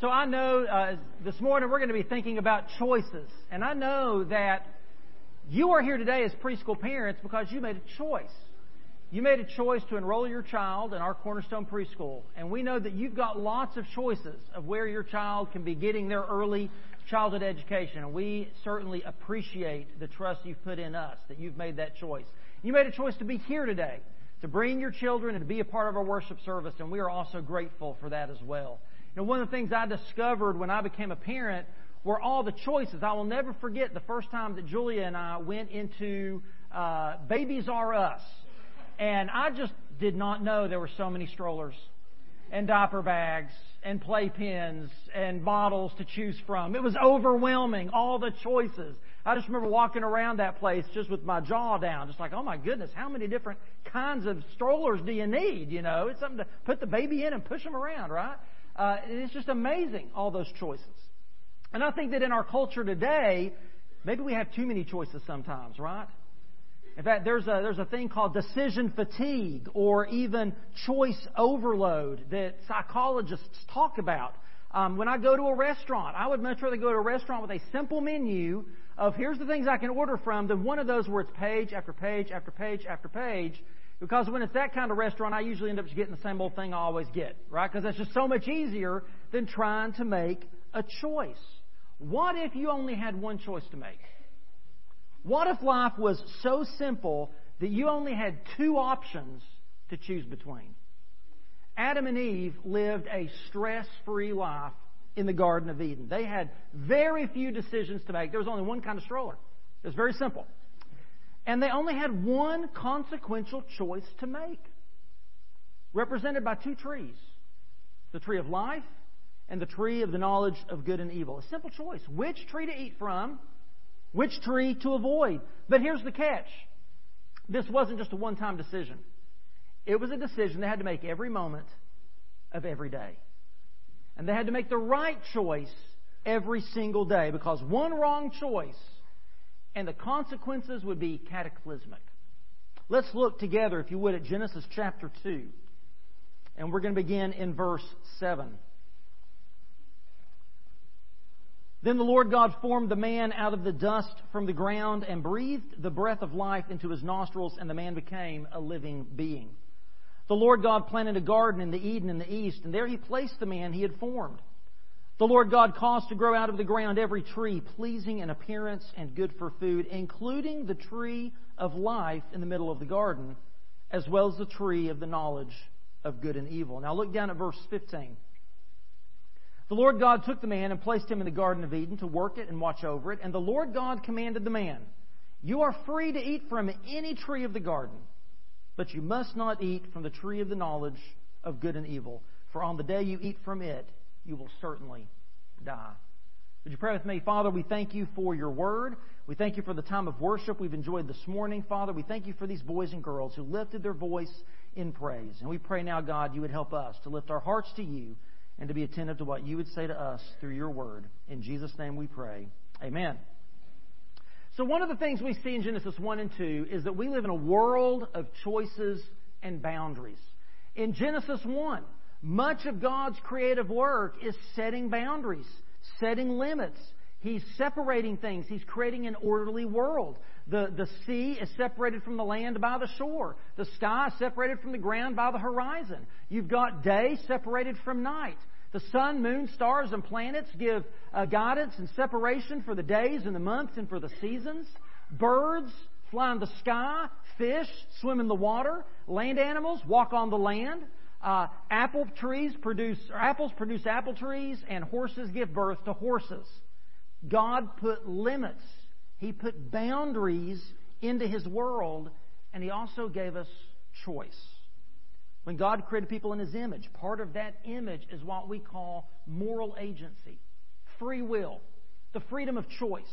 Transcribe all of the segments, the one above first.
So I know uh, this morning we're going to be thinking about choices. And I know that you are here today as preschool parents because you made a choice. You made a choice to enroll your child in our Cornerstone Preschool. And we know that you've got lots of choices of where your child can be getting their early childhood education. And we certainly appreciate the trust you've put in us, that you've made that choice. You made a choice to be here today, to bring your children and to be a part of our worship service. And we are also grateful for that as well. Know, one of the things I discovered when I became a parent were all the choices. I will never forget the first time that Julia and I went into uh, Babies R Us. And I just did not know there were so many strollers and diaper bags and playpens and bottles to choose from. It was overwhelming, all the choices. I just remember walking around that place just with my jaw down, just like, oh my goodness, how many different kinds of strollers do you need? You know, it's something to put the baby in and push them around, right? Uh, it's just amazing, all those choices. And I think that in our culture today, maybe we have too many choices sometimes, right? In fact, there's a, there's a thing called decision fatigue or even choice overload that psychologists talk about. Um, when I go to a restaurant, I would much rather go to a restaurant with a simple menu of here's the things I can order from than one of those where it's page after page after page after page because when it's that kind of restaurant, I usually end up just getting the same old thing I always get, right? Because that's just so much easier than trying to make a choice. What if you only had one choice to make? What if life was so simple that you only had two options to choose between? Adam and Eve lived a stress free life in the Garden of Eden. They had very few decisions to make. There was only one kind of stroller. It was very simple. And they only had one consequential choice to make, represented by two trees the tree of life and the tree of the knowledge of good and evil. A simple choice which tree to eat from, which tree to avoid. But here's the catch this wasn't just a one time decision, it was a decision they had to make every moment of every day. And they had to make the right choice every single day because one wrong choice and the consequences would be cataclysmic. Let's look together, if you would, at Genesis chapter 2. And we're going to begin in verse 7. Then the Lord God formed the man out of the dust from the ground and breathed the breath of life into his nostrils, and the man became a living being. The Lord God planted a garden in the Eden in the east, and there he placed the man he had formed. The Lord God caused to grow out of the ground every tree pleasing in appearance and good for food, including the tree of life in the middle of the garden, as well as the tree of the knowledge of good and evil. Now look down at verse 15. The Lord God took the man and placed him in the Garden of Eden to work it and watch over it. And the Lord God commanded the man, You are free to eat from any tree of the garden, but you must not eat from the tree of the knowledge of good and evil. For on the day you eat from it, you will certainly die. Would you pray with me? Father, we thank you for your word. We thank you for the time of worship we've enjoyed this morning. Father, we thank you for these boys and girls who lifted their voice in praise. And we pray now, God, you would help us to lift our hearts to you and to be attentive to what you would say to us through your word. In Jesus' name we pray. Amen. So, one of the things we see in Genesis 1 and 2 is that we live in a world of choices and boundaries. In Genesis 1, much of God's creative work is setting boundaries, setting limits. He's separating things. He's creating an orderly world. The, the sea is separated from the land by the shore. The sky is separated from the ground by the horizon. You've got day separated from night. The sun, moon, stars, and planets give uh, guidance and separation for the days and the months and for the seasons. Birds fly in the sky. Fish swim in the water. Land animals walk on the land. Uh, apple trees produce, apples produce apple trees, and horses give birth to horses. God put limits. He put boundaries into His world, and He also gave us choice. When God created people in His image, part of that image is what we call moral agency, free will, the freedom of choice.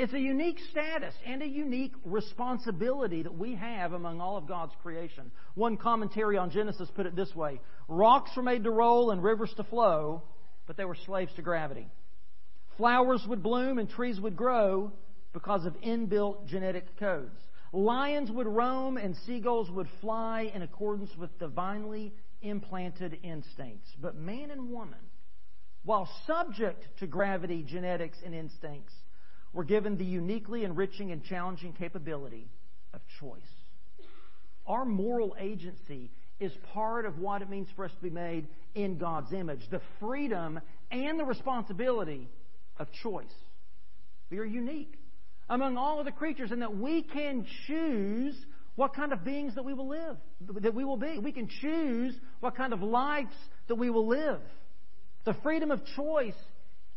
It's a unique status and a unique responsibility that we have among all of God's creation. One commentary on Genesis put it this way Rocks were made to roll and rivers to flow, but they were slaves to gravity. Flowers would bloom and trees would grow because of inbuilt genetic codes. Lions would roam and seagulls would fly in accordance with divinely implanted instincts. But man and woman while subject to gravity, genetics, and instincts, were given the uniquely enriching and challenging capability of choice. Our moral agency is part of what it means for us to be made in God's image the freedom and the responsibility of choice. We are unique among all of the creatures in that we can choose what kind of beings that we will live, that we will be. We can choose what kind of lives that we will live. The freedom of choice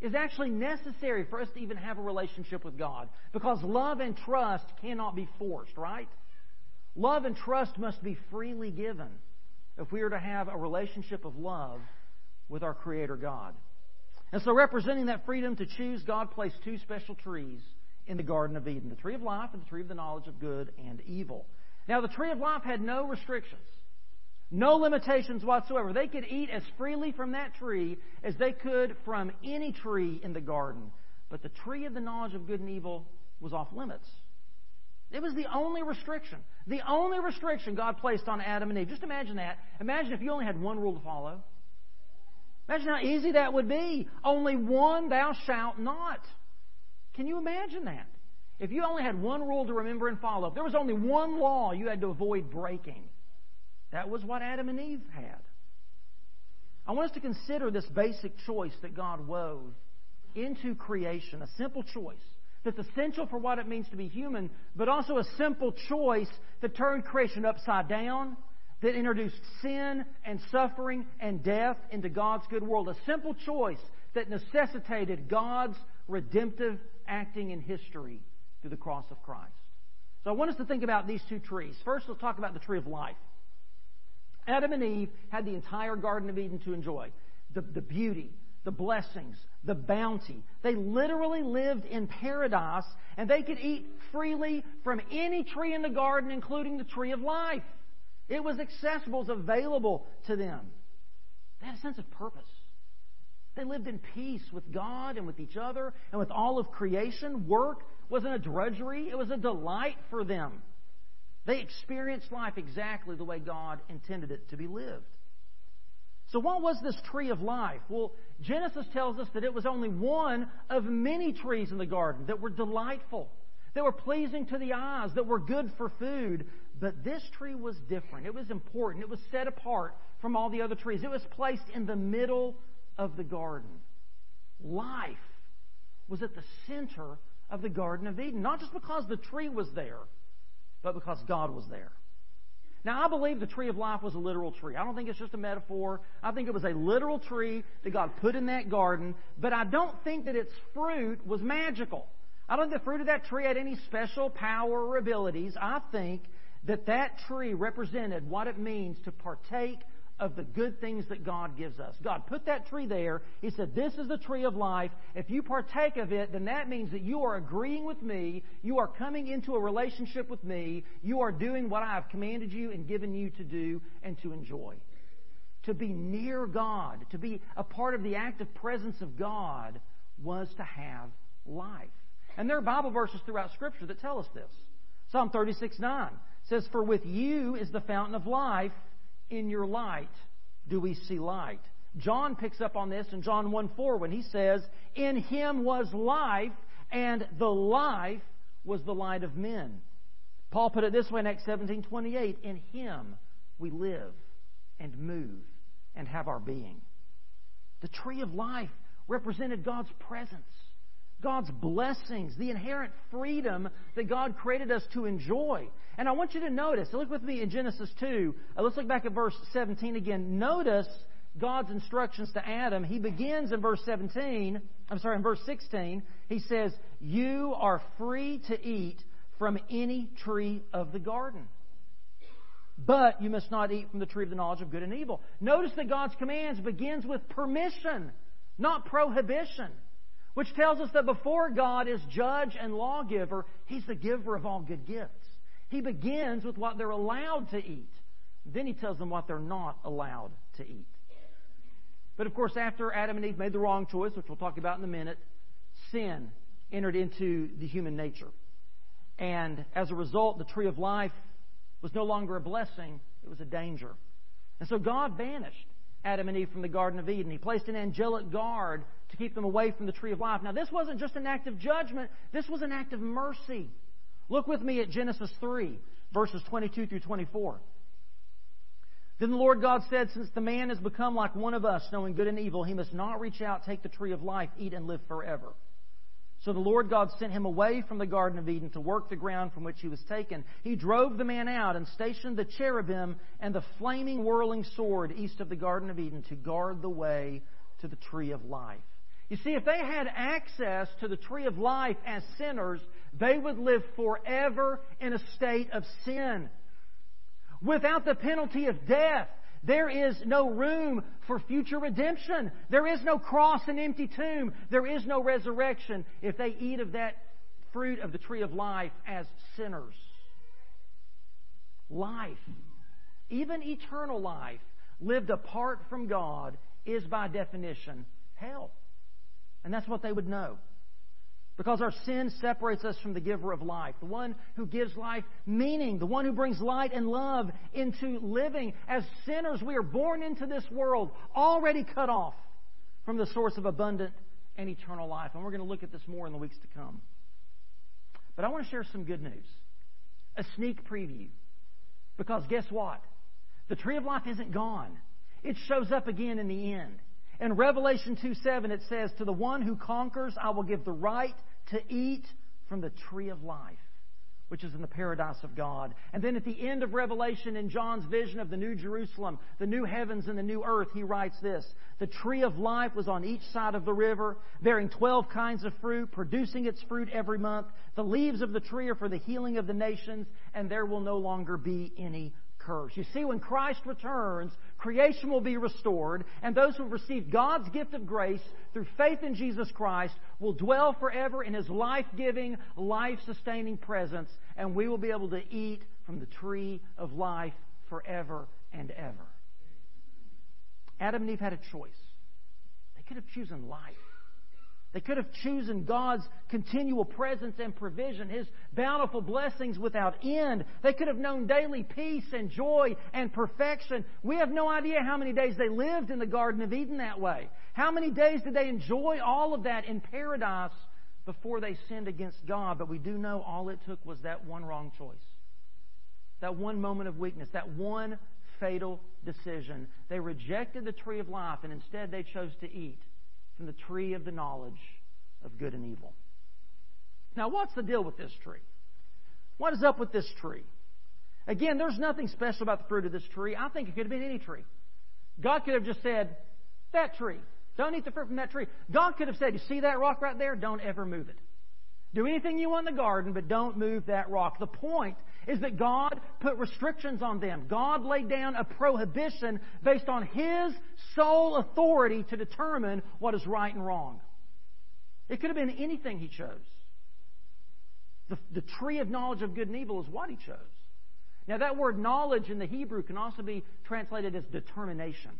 is actually necessary for us to even have a relationship with God because love and trust cannot be forced, right? Love and trust must be freely given if we are to have a relationship of love with our Creator God. And so, representing that freedom to choose, God placed two special trees in the Garden of Eden the tree of life and the tree of the knowledge of good and evil. Now, the tree of life had no restrictions, no limitations whatsoever. They could eat as freely from that tree as they could from any tree in the garden. But the tree of the knowledge of good and evil was off limits. It was the only restriction. The only restriction God placed on Adam and Eve. Just imagine that. Imagine if you only had one rule to follow. Imagine how easy that would be. Only one, thou shalt not. Can you imagine that? If you only had one rule to remember and follow, if there was only one law you had to avoid breaking, that was what Adam and Eve had. I want us to consider this basic choice that God wove into creation, a simple choice that's essential for what it means to be human, but also a simple choice that turned creation upside down, that introduced sin and suffering and death into God's good world. A simple choice that necessitated God's redemptive acting in history through the cross of Christ. So I want us to think about these two trees. First, let's talk about the tree of life. Adam and Eve had the entire Garden of Eden to enjoy the, the beauty, the blessings, the bounty. They literally lived in paradise, and they could eat freely from any tree in the garden, including the tree of life. It was accessible, it was available to them. They had a sense of purpose. They lived in peace with God and with each other and with all of creation. Work wasn't a drudgery, it was a delight for them. They experienced life exactly the way God intended it to be lived. So, what was this tree of life? Well, Genesis tells us that it was only one of many trees in the garden that were delightful, that were pleasing to the eyes, that were good for food. But this tree was different. It was important. It was set apart from all the other trees. It was placed in the middle of the garden. Life was at the center of the Garden of Eden, not just because the tree was there, but because God was there. Now, I believe the tree of life was a literal tree. I don't think it's just a metaphor. I think it was a literal tree that God put in that garden, but I don't think that its fruit was magical. I don't think the fruit of that tree had any special power or abilities. I think that that tree represented what it means to partake of the good things that God gives us. God put that tree there. He said, This is the tree of life. If you partake of it, then that means that you are agreeing with me. You are coming into a relationship with me. You are doing what I have commanded you and given you to do and to enjoy. To be near God, to be a part of the active presence of God, was to have life. And there are Bible verses throughout Scripture that tell us this. Psalm 36 9 says, For with you is the fountain of life in your light do we see light. John picks up on this in John 1 4 when he says, In him was life, and the life was the light of men. Paul put it this way in Acts 17 28 In him we live and move and have our being. The tree of life represented God's presence, God's blessings, the inherent freedom that God created us to enjoy. And I want you to notice, look with me in Genesis 2. Uh, let's look back at verse 17 again. Notice God's instructions to Adam. He begins in verse 17, I'm sorry, in verse 16. He says, You are free to eat from any tree of the garden. But you must not eat from the tree of the knowledge of good and evil. Notice that God's commands begins with permission, not prohibition. Which tells us that before God is judge and lawgiver, He's the giver of all good gifts. He begins with what they're allowed to eat. Then he tells them what they're not allowed to eat. But of course, after Adam and Eve made the wrong choice, which we'll talk about in a minute, sin entered into the human nature. And as a result, the tree of life was no longer a blessing, it was a danger. And so God vanished. Adam and Eve from the Garden of Eden. He placed an angelic guard to keep them away from the tree of life. Now, this wasn't just an act of judgment, this was an act of mercy. Look with me at Genesis 3, verses 22 through 24. Then the Lord God said, Since the man has become like one of us, knowing good and evil, he must not reach out, take the tree of life, eat, and live forever. So the Lord God sent him away from the Garden of Eden to work the ground from which he was taken. He drove the man out and stationed the cherubim and the flaming whirling sword east of the Garden of Eden to guard the way to the tree of life. You see, if they had access to the tree of life as sinners, they would live forever in a state of sin. Without the penalty of death, there is no room for future redemption. There is no cross and empty tomb. There is no resurrection if they eat of that fruit of the tree of life as sinners. Life, even eternal life, lived apart from God, is by definition hell. And that's what they would know. Because our sin separates us from the giver of life, the one who gives life meaning, the one who brings light and love into living. As sinners, we are born into this world already cut off from the source of abundant and eternal life. And we're going to look at this more in the weeks to come. But I want to share some good news a sneak preview. Because guess what? The tree of life isn't gone, it shows up again in the end. In Revelation 2 7, it says, To the one who conquers, I will give the right to eat from the tree of life, which is in the paradise of God. And then at the end of Revelation, in John's vision of the New Jerusalem, the new heavens and the new earth, he writes this The tree of life was on each side of the river, bearing 12 kinds of fruit, producing its fruit every month. The leaves of the tree are for the healing of the nations, and there will no longer be any curse. You see, when Christ returns, creation will be restored, and those who have received God's gift of grace through faith in Jesus Christ will dwell forever in His life giving, life sustaining presence, and we will be able to eat from the tree of life forever and ever. Adam and Eve had a choice. They could have chosen life. They could have chosen God's continual presence and provision, His bountiful blessings without end. They could have known daily peace and joy and perfection. We have no idea how many days they lived in the Garden of Eden that way. How many days did they enjoy all of that in paradise before they sinned against God? But we do know all it took was that one wrong choice. That one moment of weakness, that one fatal decision. They rejected the tree of life and instead they chose to eat from the tree of the knowledge of good and evil. Now, what's the deal with this tree? What is up with this tree? Again, there's nothing special about the fruit of this tree. I think it could have been any tree. God could have just said, that tree. Don't eat the fruit from that tree. God could have said, You see that rock right there? Don't ever move it. Do anything you want in the garden, but don't move that rock. The point is that God put restrictions on them. God laid down a prohibition based on His sole authority to determine what is right and wrong. It could have been anything He chose. The, the tree of knowledge of good and evil is what He chose. Now, that word knowledge in the Hebrew can also be translated as determination.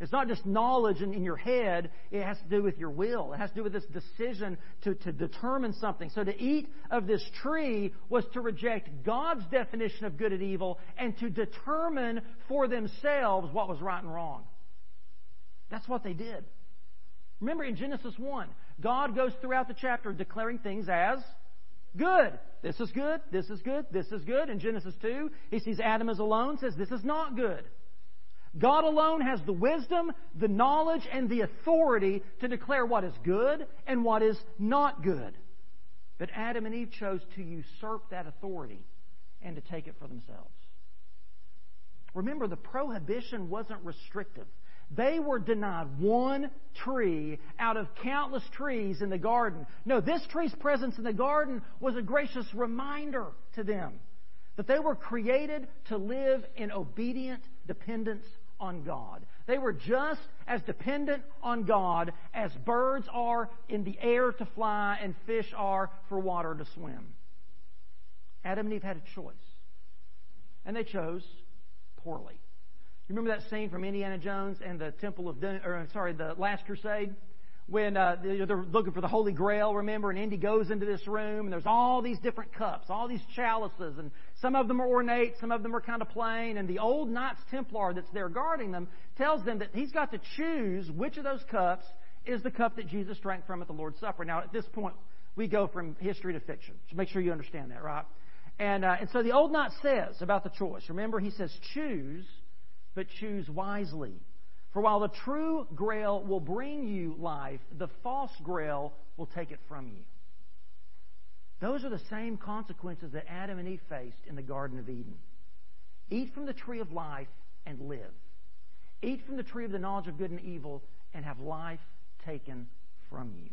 It's not just knowledge in, in, your head, it has to do with your will. It has to do with this decision to, to determine something. So to eat of this tree was to reject God's definition of good and evil and to determine for themselves what was right and wrong. That's what they did. Remember in Genesis 1, God goes throughout the chapter declaring things as good. This is good, this is good, this is good. In Genesis 2, he sees Adam as alone, says this is not good. God alone has the wisdom, the knowledge, and the authority to declare what is good and what is not good. But Adam and Eve chose to usurp that authority and to take it for themselves. Remember, the prohibition wasn't restrictive. They were denied one tree out of countless trees in the garden. No, this tree's presence in the garden was a gracious reminder to them that they were created to live in obedient dependence on God. They were just as dependent on God as birds are in the air to fly and fish are for water to swim. Adam and Eve had a choice, and they chose poorly. You remember that scene from Indiana Jones and the Temple of or sorry, the Last Crusade, when uh, they're looking for the Holy Grail, remember, and Indy goes into this room, and there's all these different cups, all these chalices, and some of them are ornate, some of them are kind of plain, and the old Knights Templar that's there guarding them tells them that he's got to choose which of those cups is the cup that Jesus drank from at the Lord's Supper. Now, at this point, we go from history to fiction. So make sure you understand that, right? And, uh, and so the old knight says about the choice. Remember, he says, choose, but choose wisely. For while the true grail will bring you life, the false grail will take it from you. Those are the same consequences that Adam and Eve faced in the Garden of Eden. Eat from the tree of life and live. Eat from the tree of the knowledge of good and evil and have life taken from you.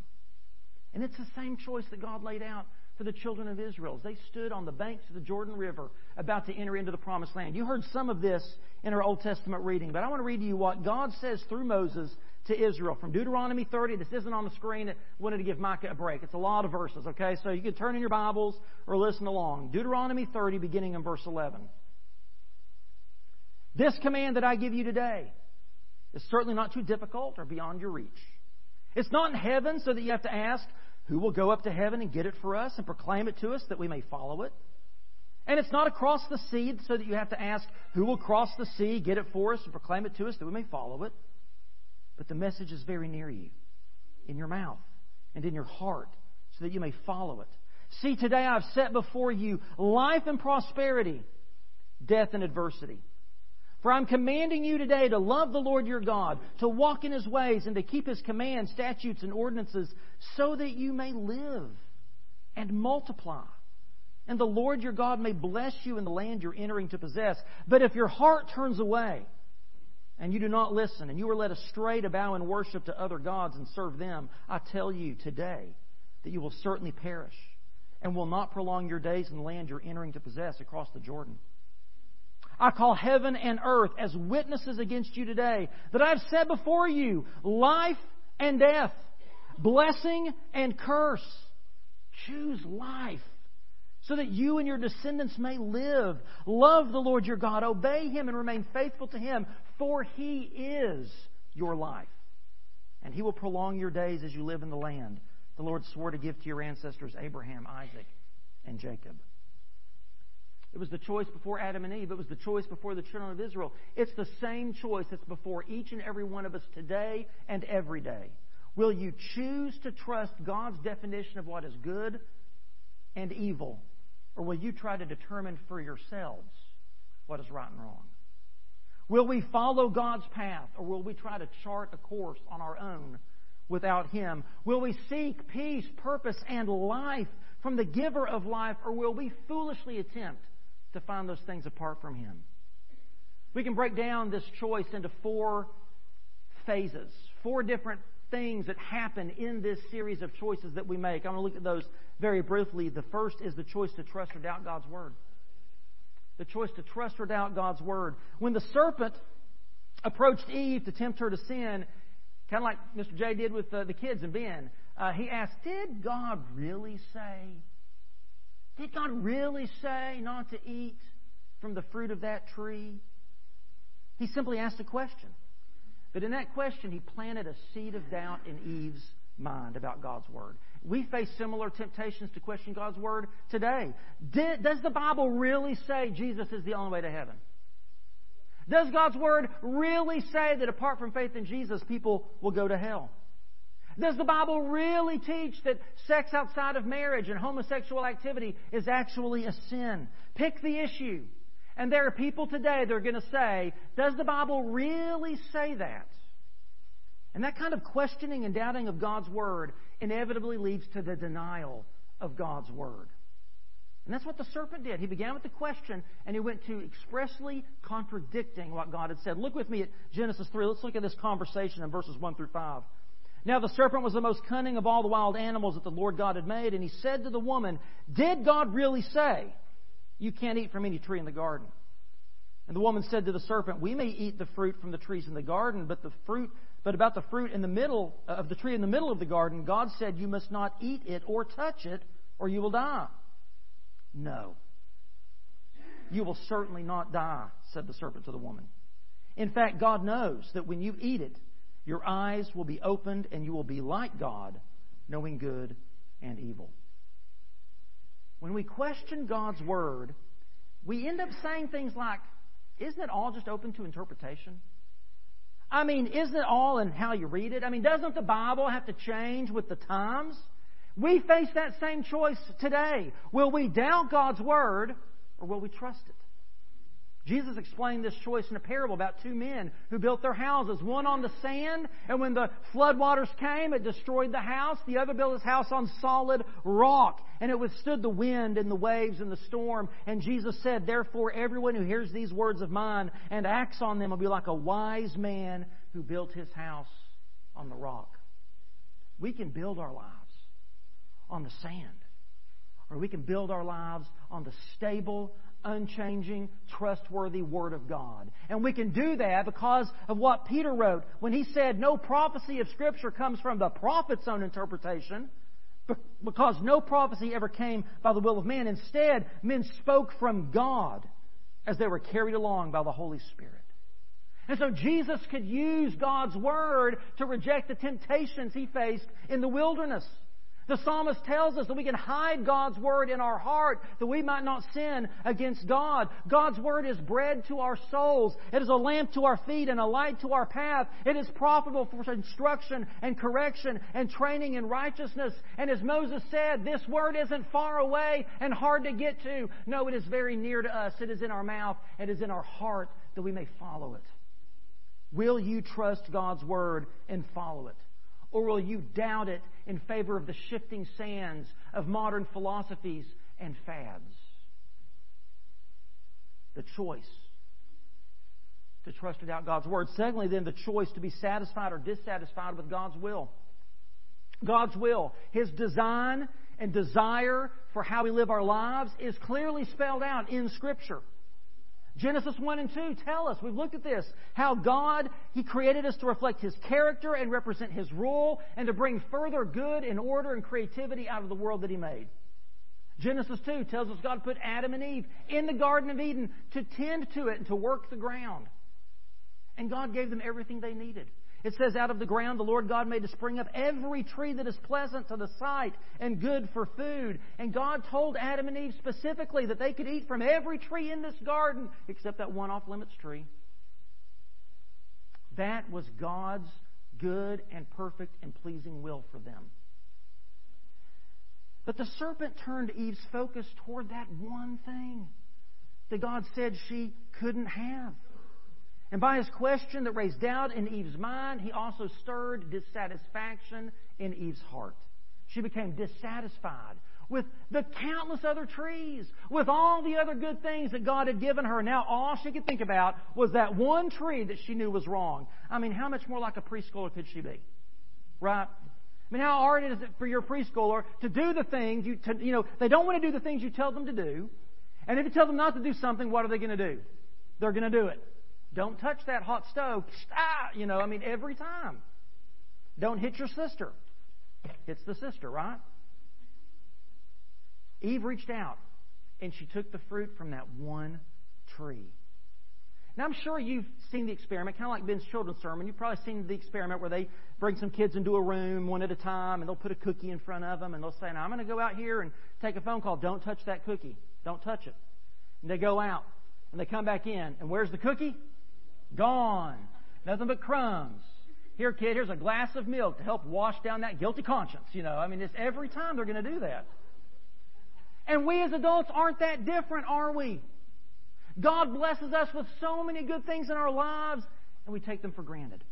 And it's the same choice that God laid out for the children of Israel they stood on the banks of the Jordan River about to enter into the promised land. You heard some of this in our Old Testament reading, but I want to read to you what God says through Moses to Israel from Deuteronomy 30. This isn't on the screen. I wanted to give Micah a break. It's a lot of verses, okay? So you can turn in your Bibles or listen along. Deuteronomy 30, beginning in verse 11. This command that I give you today is certainly not too difficult or beyond your reach. It's not in heaven so that you have to ask, who will go up to heaven and get it for us and proclaim it to us that we may follow it? And it's not across the sea so that you have to ask, who will cross the sea, get it for us, and proclaim it to us that we may follow it? But the message is very near you, in your mouth and in your heart, so that you may follow it. See, today I've set before you life and prosperity, death and adversity. For I'm commanding you today to love the Lord your God, to walk in his ways, and to keep his commands, statutes, and ordinances, so that you may live and multiply. And the Lord your God may bless you in the land you're entering to possess. But if your heart turns away, and you do not listen, and you are led astray to bow and worship to other gods and serve them, I tell you today that you will certainly perish and will not prolong your days in the land you're entering to possess across the Jordan. I call heaven and earth as witnesses against you today that I've said before you life and death, blessing and curse. Choose life so that you and your descendants may live. Love the Lord your God, obey Him, and remain faithful to Him, for He is your life. And He will prolong your days as you live in the land the Lord swore to give to your ancestors, Abraham, Isaac, and Jacob. It was the choice before Adam and Eve. It was the choice before the children of Israel. It's the same choice that's before each and every one of us today and every day. Will you choose to trust God's definition of what is good and evil? Or will you try to determine for yourselves what is right and wrong? Will we follow God's path or will we try to chart a course on our own without Him? Will we seek peace, purpose, and life from the giver of life or will we foolishly attempt to find those things apart from Him. We can break down this choice into four phases, four different things that happen in this series of choices that we make. I'm going to look at those very briefly. The first is the choice to trust or doubt God's Word. The choice to trust or doubt God's Word. When the serpent approached Eve to tempt her to sin, kind of like Mr. J did with the kids and Ben, uh, he asked, Did God really say? Did God really say not to eat from the fruit of that tree? He simply asked a question. But in that question, he planted a seed of doubt in Eve's mind about God's Word. We face similar temptations to question God's Word today. Did, does the Bible really say Jesus is the only way to heaven? Does God's Word really say that apart from faith in Jesus, people will go to hell? Does the Bible really teach that sex outside of marriage and homosexual activity is actually a sin? Pick the issue. And there are people today that are going to say, Does the Bible really say that? And that kind of questioning and doubting of God's Word inevitably leads to the denial of God's Word. And that's what the serpent did. He began with the question and he went to expressly contradicting what God had said. Look with me at Genesis 3. Let's look at this conversation in verses 1 through 5. Now the serpent was the most cunning of all the wild animals that the Lord God had made, and he said to the woman, Did God really say, You can't eat from any tree in the garden? And the woman said to the serpent, We may eat the fruit from the trees in the garden, but the fruit but about the fruit in the middle uh, of the tree in the middle of the garden, God said, You must not eat it or touch it, or you will die. No. You will certainly not die, said the serpent to the woman. In fact, God knows that when you eat it, Your eyes will be opened, and you will be like God, knowing good and evil. When we question God's Word, we end up saying things like, Isn't it all just open to interpretation? I mean, isn't it all in how you read it? I mean, doesn't the Bible have to change with the times? We face that same choice today. Will we doubt God's Word or will we trust it? Jesus explained this choice in a parable about two men who built their houses, one on the sand, and when the floodwaters came, it destroyed the house. The other built his house on solid rock, and it withstood the wind and the waves and the storm. And Jesus said, Therefore, everyone who hears these words of mine and acts on them will be like a wise man who built his house on the rock. We can build our lives on the sand, or we can build our lives on the stable, unchanging, trustworthy Word of God. And we can do that because of what Peter wrote when he said, No prophecy of Scripture comes from the prophet's own interpretation, because no prophecy ever came by the will of man. Instead, men spoke from God as they were carried along by the Holy Spirit. And so Jesus could use God's Word to reject the temptations he faced in the wilderness. The psalmist tells us that we can hide God's word in our heart that we might not sin against God. God's word is bread to our souls. It is a lamp to our feet and a light to our path. It is profitable for instruction and correction and training in righteousness. And as Moses said, this word isn't far away and hard to get to. No, it is very near to us. It is in our mouth. It is in our heart that we may follow it. Will you trust God's word and follow it? Or will you doubt it in favor of the shifting sands of modern philosophies and fads? The choice to trust without God's Word. Secondly, then, the choice to be satisfied or dissatisfied with God's will. God's will, His design and desire for how we live our lives is clearly spelled out in Scripture. Genesis 1 and 2 tell us, we've looked at this, how God, He created us to reflect His character and represent His rule and to bring further good and order and creativity out of the world that He made. Genesis 2 tells us God put Adam and Eve in the Garden of Eden to tend to it and to work the ground. And God gave them everything they needed. It says, Out of the ground the Lord God made to spring up every tree that is pleasant to the sight and good for food. And God told Adam and Eve specifically that they could eat from every tree in this garden except that one off limits tree. That was God's good and perfect and pleasing will for them. But the serpent turned Eve's focus toward that one thing that God said she couldn't have. And by his question that raised doubt in Eve's mind, he also stirred dissatisfaction in Eve's heart. She became dissatisfied with the countless other trees, with all the other good things that God had given her. Now all she could think about was that one tree that she knew was wrong. I mean, how much more like a preschooler could she be? Right? I mean, how hard is it for your preschooler to do the things you, to, you know, they don't want to do the things you tell them to do. And if you tell them not to do something, what are they going to do? They're going to do it. Don't touch that hot stove. Ah, you know, I mean, every time. Don't hit your sister. Hits the sister, right? Eve reached out and she took the fruit from that one tree. Now, I'm sure you've seen the experiment, kind of like Ben's children's sermon. You've probably seen the experiment where they bring some kids into a room one at a time and they'll put a cookie in front of them and they'll say, Now, I'm going to go out here and take a phone call. Don't touch that cookie. Don't touch it. And they go out and they come back in. And where's the cookie? Gone. Nothing but crumbs. Here, kid, here's a glass of milk to help wash down that guilty conscience. You know, I mean, it's every time they're going to do that. And we as adults aren't that different, are we? God blesses us with so many good things in our lives, and we take them for granted.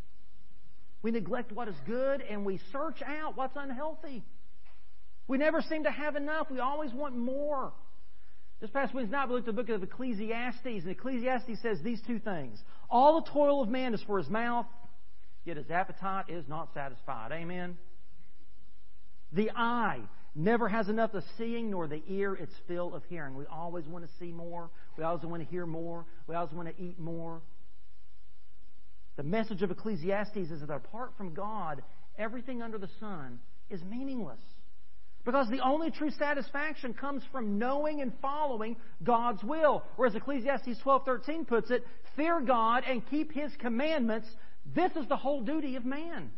We neglect what is good, and we search out what's unhealthy. We never seem to have enough. We always want more. This past Wednesday night, we looked at the book of Ecclesiastes, and Ecclesiastes says these two things. All the toil of man is for his mouth, yet his appetite is not satisfied. Amen? The eye never has enough of seeing, nor the ear its fill of hearing. We always want to see more. We always want to hear more. We always want to eat more. The message of Ecclesiastes is that apart from God, everything under the sun is meaningless. Because the only true satisfaction comes from knowing and following God's will. Or as Ecclesiastes 12:13 puts it, fear God and keep his commandments This is the whole duty of man.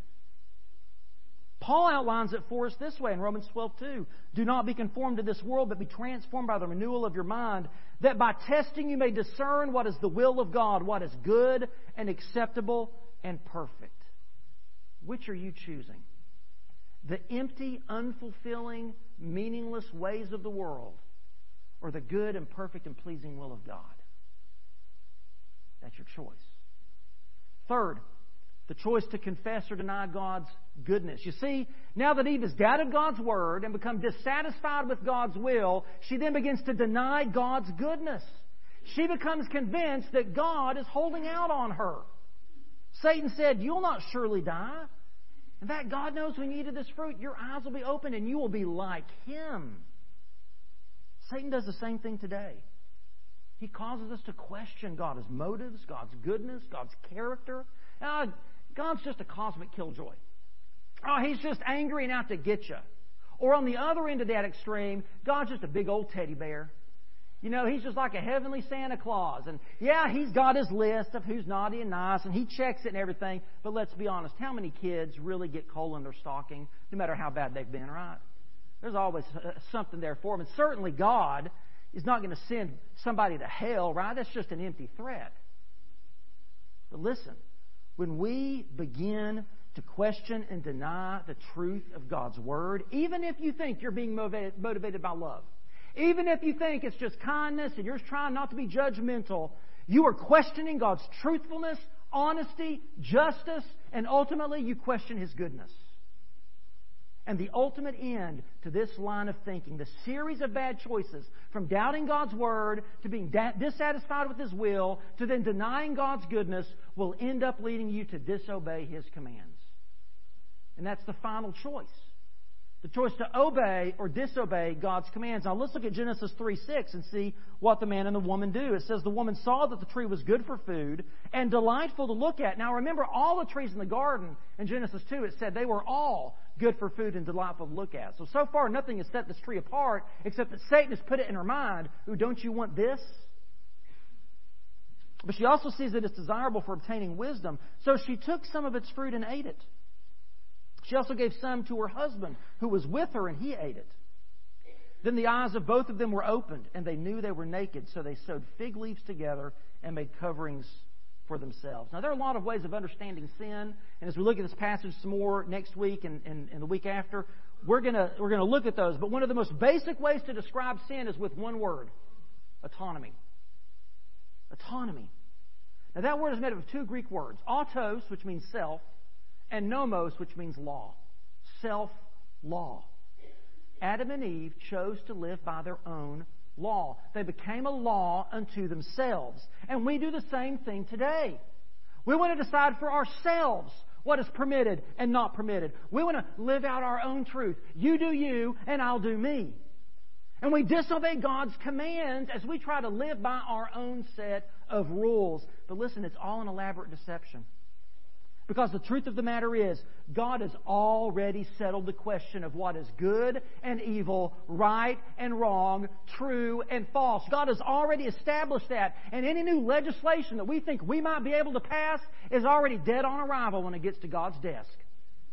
Paul outlines it for us this way in Romans 12:2. Do not be conformed to this world, but be transformed by the renewal of your mind, that by testing you may discern what is the will of God, what is good and acceptable and perfect. Which are you choosing? The empty, unfulfilling, meaningless ways of the world, or the good and perfect and pleasing will of God? That's your choice. Third, the choice to confess or deny God's goodness. You see, now that Eve has doubted God's word and become dissatisfied with God's will, she then begins to deny God's goodness. She becomes convinced that God is holding out on her. Satan said, You'll not surely die. In fact, God knows when you eat of this fruit, your eyes will be opened and you will be like Him. Satan does the same thing today. He causes us to question God's motives, God's goodness, God's character. God's just a cosmic killjoy. Oh, he's just angry and out to get you. Or on the other end of that extreme, God's just a big old teddy bear. You know, he's just like a heavenly Santa Claus. And yeah, he's got his list of who's naughty and nice, and he checks it and everything. But let's be honest, how many kids really get coal in their stocking, no matter how bad they've been, right? There's always uh, something there for them. And certainly God is not going to send somebody to hell, right? That's just an empty threat. But listen, when we begin to question and deny the truth of God's Word, even if you think you're being motivated, motivated by love, even if you think it's just kindness and you're trying not to be judgmental, you are questioning God's truthfulness, honesty, justice, and ultimately you question His goodness. And the ultimate end to this line of thinking, the series of bad choices, from doubting God's word to being dissatisfied with His will to then denying God's goodness, will end up leading you to disobey His commands. And that's the final choice. The choice to obey or disobey God's commands. Now let's look at Genesis 3 6 and see what the man and the woman do. It says the woman saw that the tree was good for food and delightful to look at. Now remember, all the trees in the garden in Genesis 2, it said they were all good for food and delightful to look at. So, so far, nothing has set this tree apart except that Satan has put it in her mind. Ooh, don't you want this? But she also sees that it's desirable for obtaining wisdom. So she took some of its fruit and ate it. She also gave some to her husband who was with her, and he ate it. Then the eyes of both of them were opened, and they knew they were naked, so they sewed fig leaves together and made coverings for themselves. Now, there are a lot of ways of understanding sin, and as we look at this passage some more next week and, and, and the week after, we're going we're gonna look at those. But one of the most basic ways to describe sin is with one word autonomy. Autonomy. Now, that word is made up of two Greek words autos, which means self, and nomos, which means law. Self law. Adam and Eve chose to live by their own law. They became a law unto themselves. And we do the same thing today. We want to decide for ourselves what is permitted and not permitted. We want to live out our own truth. You do you, and I'll do me. And we disobey God's commands as we try to live by our own set of rules. But listen, it's all an elaborate deception. Because the truth of the matter is, God has already settled the question of what is good and evil, right and wrong, true and false. God has already established that. And any new legislation that we think we might be able to pass is already dead on arrival when it gets to God's desk.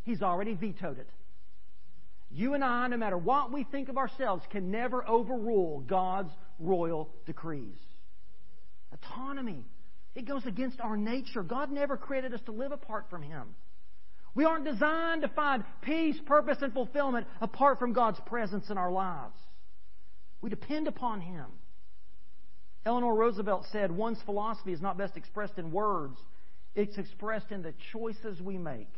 He's already vetoed it. You and I, no matter what we think of ourselves, can never overrule God's royal decrees. Autonomy it goes against our nature. God never created us to live apart from Him. We aren't designed to find peace, purpose, and fulfillment apart from God's presence in our lives. We depend upon Him. Eleanor Roosevelt said, One's philosophy is not best expressed in words, it's expressed in the choices we make.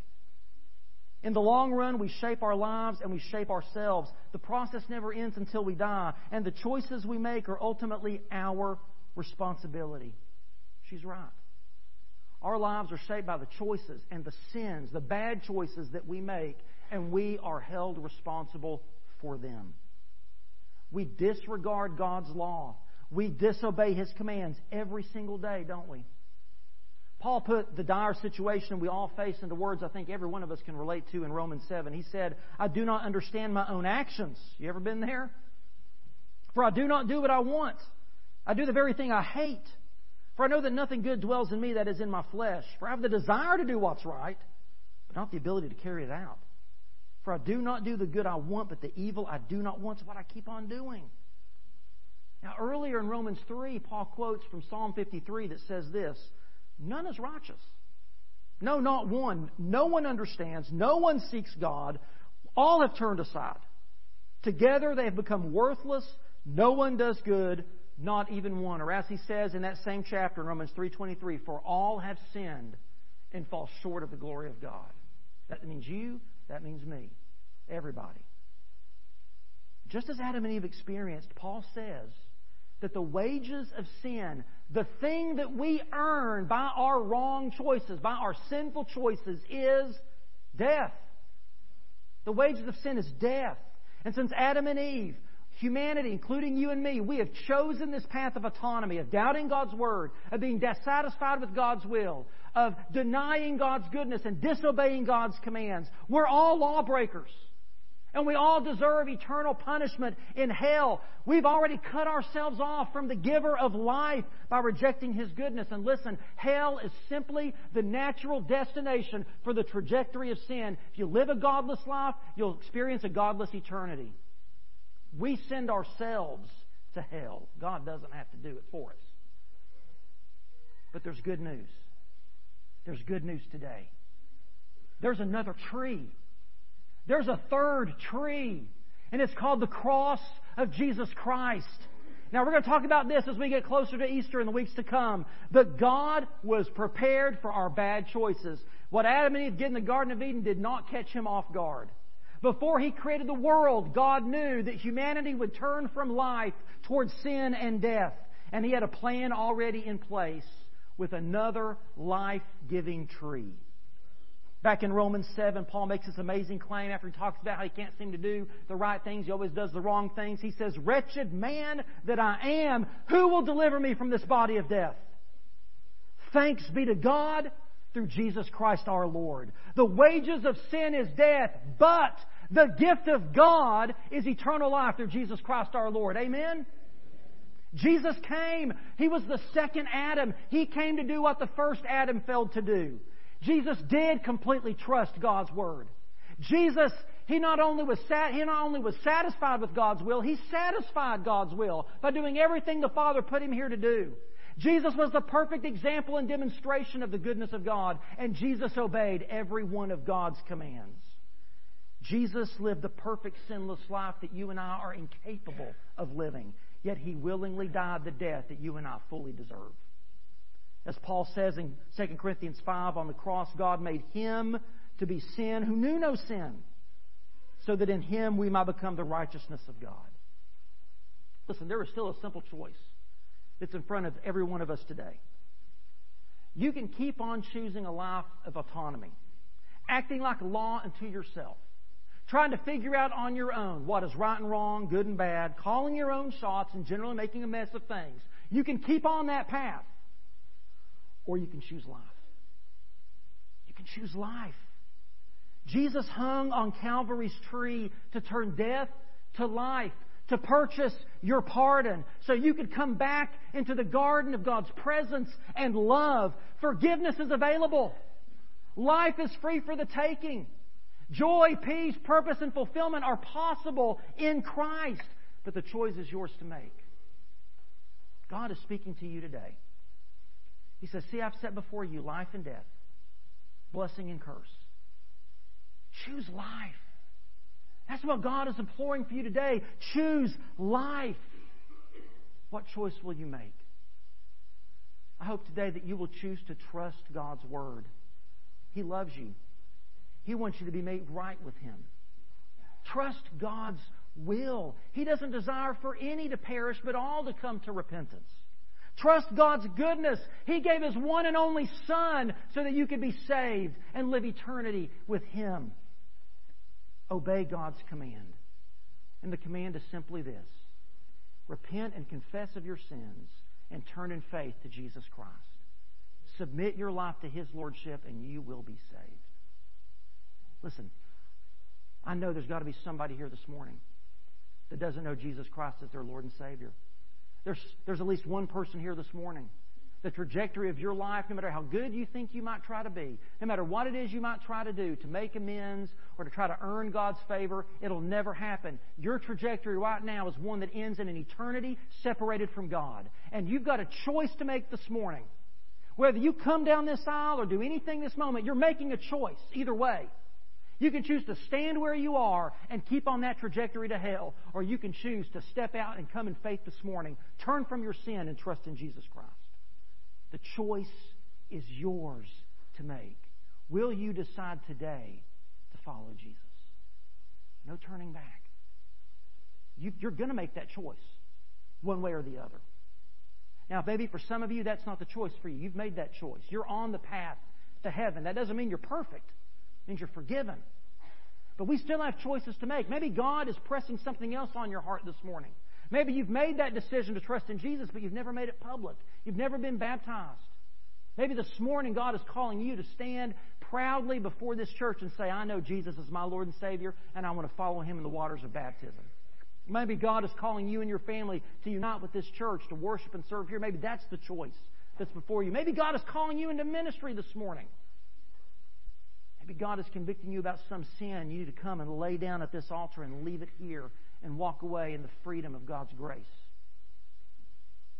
In the long run, we shape our lives and we shape ourselves. The process never ends until we die, and the choices we make are ultimately our responsibility. She's right. Our lives are shaped by the choices and the sins, the bad choices that we make, and we are held responsible for them. We disregard God's law. We disobey His commands every single day, don't we? Paul put the dire situation we all face into words I think every one of us can relate to in Romans 7. He said, I do not understand my own actions. You ever been there? For I do not do what I want. I do the very thing I hate. For I know that nothing good dwells in me that is in my flesh. For I have the desire to do what's right, but not the ability to carry it out. For I do not do the good I want, but the evil I do not want is what I keep on doing. Now, earlier in Romans 3, Paul quotes from Psalm 53 that says this None is righteous. No, not one. No one understands. No one seeks God. All have turned aside. Together they have become worthless. No one does good, not even one. Or as he says in that same chapter in Romans 3:23, for all have sinned and fall short of the glory of God. That means you, that means me. Everybody. Just as Adam and Eve experienced, Paul says that the wages of sin, the thing that we earn by our wrong choices, by our sinful choices, is death. The wages of sin is death. And since Adam and Eve, humanity, including you and me, we have chosen this path of autonomy, of doubting God's Word, of being dissatisfied with God's will, of denying God's goodness and disobeying God's commands. We're all lawbreakers. And we all deserve eternal punishment in hell. We've already cut ourselves off from the giver of life by rejecting his goodness. And listen, hell is simply the natural destination for the trajectory of sin. If you live a godless life, you'll experience a godless eternity. We send ourselves to hell. God doesn't have to do it for us. But there's good news. There's good news today. There's another tree there's a third tree, and it's called the cross of Jesus Christ. Now, we're going to talk about this as we get closer to Easter in the weeks to come. But God was prepared for our bad choices. What Adam and Eve did in the Garden of Eden did not catch him off guard. Before he created the world, God knew that humanity would turn from life towards sin and death. And he had a plan already in place with another life giving tree. Back in Romans 7, Paul makes this amazing claim after he talks about how he can't seem to do the right things. He always does the wrong things. He says, Wretched man that I am, who will deliver me from this body of death? Thanks be to God through Jesus Christ our Lord. The wages of sin is death, but the gift of God is eternal life through Jesus Christ our Lord. Amen? Jesus came. He was the second Adam. He came to do what the first Adam failed to do. Jesus did completely trust God's word. Jesus, he not only was sat, he not only was satisfied with God's will, he satisfied God's will by doing everything the Father put him here to do. Jesus was the perfect example and demonstration of the goodness of God, and Jesus obeyed every one of God's commands. Jesus lived the perfect sinless life that you and I are incapable of living, yet he willingly died the death that you and I fully deserve. As Paul says in 2 Corinthians 5, on the cross, God made him to be sin who knew no sin, so that in him we might become the righteousness of God. Listen, there is still a simple choice that's in front of every one of us today. You can keep on choosing a life of autonomy, acting like law unto yourself, trying to figure out on your own what is right and wrong, good and bad, calling your own shots, and generally making a mess of things. You can keep on that path or you can choose life. You can choose life. Jesus hung on Calvary's tree to turn death to life, to purchase your pardon, so you could come back into the garden of God's presence and love. Forgiveness is available. Life is free for the taking. Joy, peace, purpose, and fulfillment are possible in Christ, but the choice is yours to make. God is speaking to you today. He says, See, I've set before you life and death, blessing and curse. Choose life. That's what God is imploring for you today. Choose life. What choice will you make? I hope today that you will choose to trust God's Word. He loves you. He wants you to be made right with Him. Trust God's will. He doesn't desire for any to perish, but all to come to repentance. Trust God's goodness. He gave His one and only Son so that you could be saved and live eternity with Him. Obey God's command. And the command is simply this repent and confess of your sins and turn in faith to Jesus Christ. Submit your life to His Lordship and you will be saved. Listen, I know there's got to be somebody here this morning that doesn't know Jesus Christ as their Lord and Savior. There's, there's at least one person here this morning the trajectory of your life, no matter how good you think you might try to be, no matter what it is you might try to do to make amends or to try to earn God's favor, it'll never happen. Your trajectory right now is one that ends in an eternity separated from God. And you've got a choice to make this morning. Whether you come down this aisle or do anything this moment, you're making a choice either way. You can choose to stand where you are and keep on that trajectory to hell, or you can choose to step out and come in faith this morning, turn from your sin and trust in Jesus Christ. The choice is yours to make. Will you decide today to follow Jesus? No turning back. You, are going to make that choice, one way or the other. Now, maybe for some of you, that's not the choice for you. You've made that choice. You're on the path to heaven. That doesn't mean you're perfect, means you're forgiven. But we still have choices to make. Maybe God is pressing something else on your heart this morning. Maybe you've made that decision to trust in Jesus, but you've never made it public. You've never been baptized. Maybe this morning God is calling you to stand proudly before this church and say, I know Jesus is my Lord and Savior, and I want to follow Him in the waters of baptism. Maybe God is calling you and your family to unite with this church, to worship and serve here. Maybe that's the choice that's before you. Maybe God is calling you into ministry this morning. Maybe God is convicting you about some sin. You need to come and lay down at this altar and leave it here and walk away in the freedom of God's grace.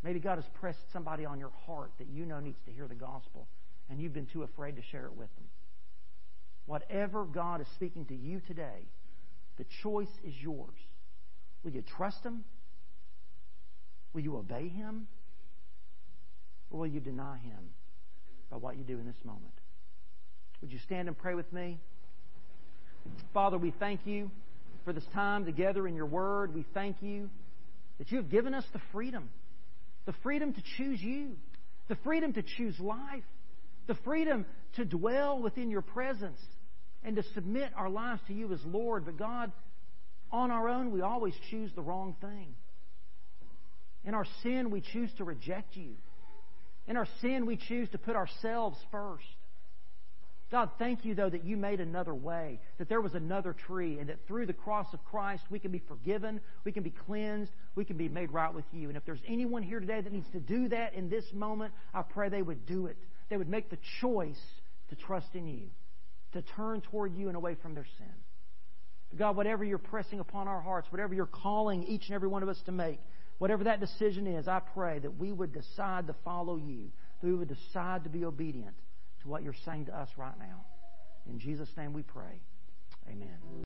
Maybe God has pressed somebody on your heart that you know needs to hear the gospel, and you've been too afraid to share it with them. Whatever God is speaking to you today, the choice is yours. Will you trust Him? Will you obey Him? Or will you deny Him by what you do in this moment? Would you stand and pray with me? Father, we thank you for this time together in your word. We thank you that you have given us the freedom the freedom to choose you, the freedom to choose life, the freedom to dwell within your presence and to submit our lives to you as Lord. But God, on our own, we always choose the wrong thing. In our sin, we choose to reject you. In our sin, we choose to put ourselves first. God, thank you, though, that you made another way, that there was another tree, and that through the cross of Christ we can be forgiven, we can be cleansed, we can be made right with you. And if there's anyone here today that needs to do that in this moment, I pray they would do it. They would make the choice to trust in you, to turn toward you and away from their sin. God, whatever you're pressing upon our hearts, whatever you're calling each and every one of us to make, whatever that decision is, I pray that we would decide to follow you, that we would decide to be obedient what you're saying to us right now. In Jesus' name we pray. Amen.